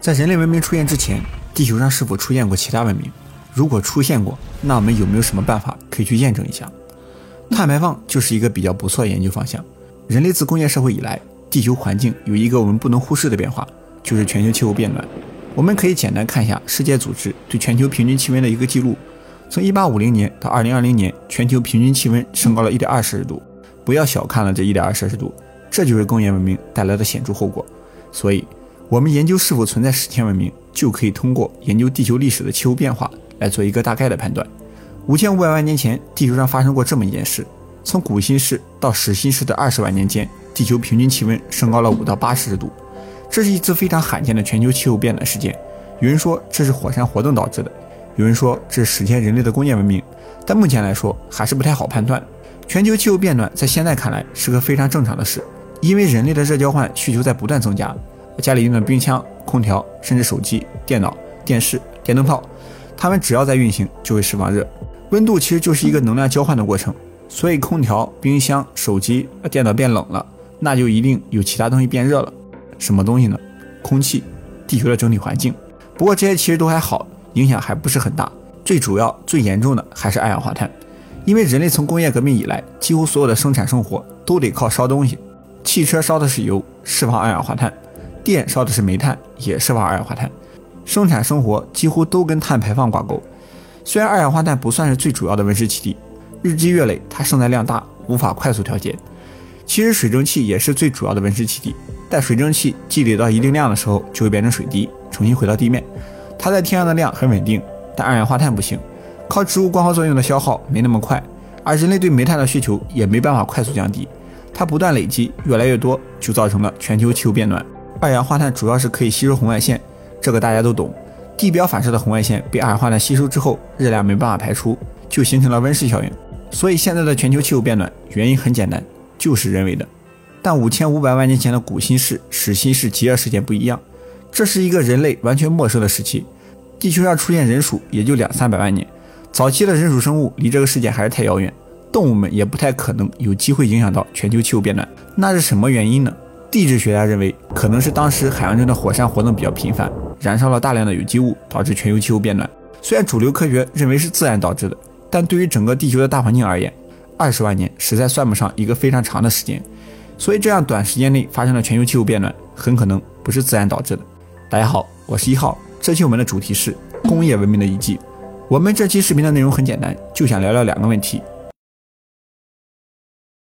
在人类文明出现之前，地球上是否出现过其他文明？如果出现过，那我们有没有什么办法可以去验证一下？碳排放就是一个比较不错的研究方向。人类自工业社会以来，地球环境有一个我们不能忽视的变化，就是全球气候变暖。我们可以简单看一下世界组织对全球平均气温的一个记录：从1850年到2020年，全球平均气温升高了一点二摄氏度。不要小看了这一点二摄氏度，这就是工业文明带来的显著后果。所以，我们研究是否存在史前文明，就可以通过研究地球历史的气候变化来做一个大概的判断。五千五百万年前，地球上发生过这么一件事：从古新世到始新世的二十万年间，地球平均气温升高了五到八摄氏度。这是一次非常罕见的全球气候变暖事件。有人说这是火山活动导致的，有人说这是史前人类的工业文明，但目前来说还是不太好判断。全球气候变暖在现在看来是个非常正常的事，因为人类的热交换需求在不断增加，家里用的冰箱、空调，甚至手机、电脑、电视、电灯泡，它们只要在运行就会释放热。温度其实就是一个能量交换的过程，所以空调、冰箱、手机、电脑变冷了，那就一定有其他东西变热了。什么东西呢？空气，地球的整体环境。不过这些其实都还好，影响还不是很大。最主要、最严重的还是二氧化碳，因为人类从工业革命以来，几乎所有的生产生活都得靠烧东西。汽车烧的是油，释放二氧化碳；电烧的是煤炭，也释放二氧化碳。生产生活几乎都跟碳排放挂钩。虽然二氧化碳不算是最主要的温室气体，日积月累它生产量大，无法快速调节。其实水蒸气也是最主要的温室气体。但水蒸气积累到一定量的时候，就会变成水滴，重新回到地面。它在天上的量很稳定，但二氧化碳不行，靠植物光合作用的消耗没那么快，而人类对煤炭的需求也没办法快速降低，它不断累积，越来越多，就造成了全球气候变暖。二氧化碳主要是可以吸收红外线，这个大家都懂。地表反射的红外线被二氧化碳吸收之后，热量没办法排出，就形成了温室效应。所以现在的全球气候变暖原因很简单，就是人为的。但五千五百万年前的古新世、始新世极热事件不一样，这是一个人类完全陌生的时期。地球上出现人属也就两三百万年，早期的人属生物离这个事件还是太遥远，动物们也不太可能有机会影响到全球气候变暖。那是什么原因呢？地质学家认为，可能是当时海洋中的火山活动比较频繁，燃烧了大量的有机物，导致全球气候变暖。虽然主流科学认为是自然导致的，但对于整个地球的大环境而言，二十万年实在算不上一个非常长的时间。所以，这样短时间内发生了全球气候变暖，很可能不是自然导致的。大家好，我是一号，这期我们的主题是工业文明的遗迹。我们这期视频的内容很简单，就想聊聊两个问题：